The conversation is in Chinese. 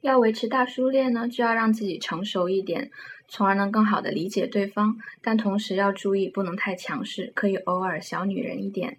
要维持大叔恋呢就要让自己成熟一点从而能更好的理解对方。但同时要注意不能太强势可以偶尔小女人一点。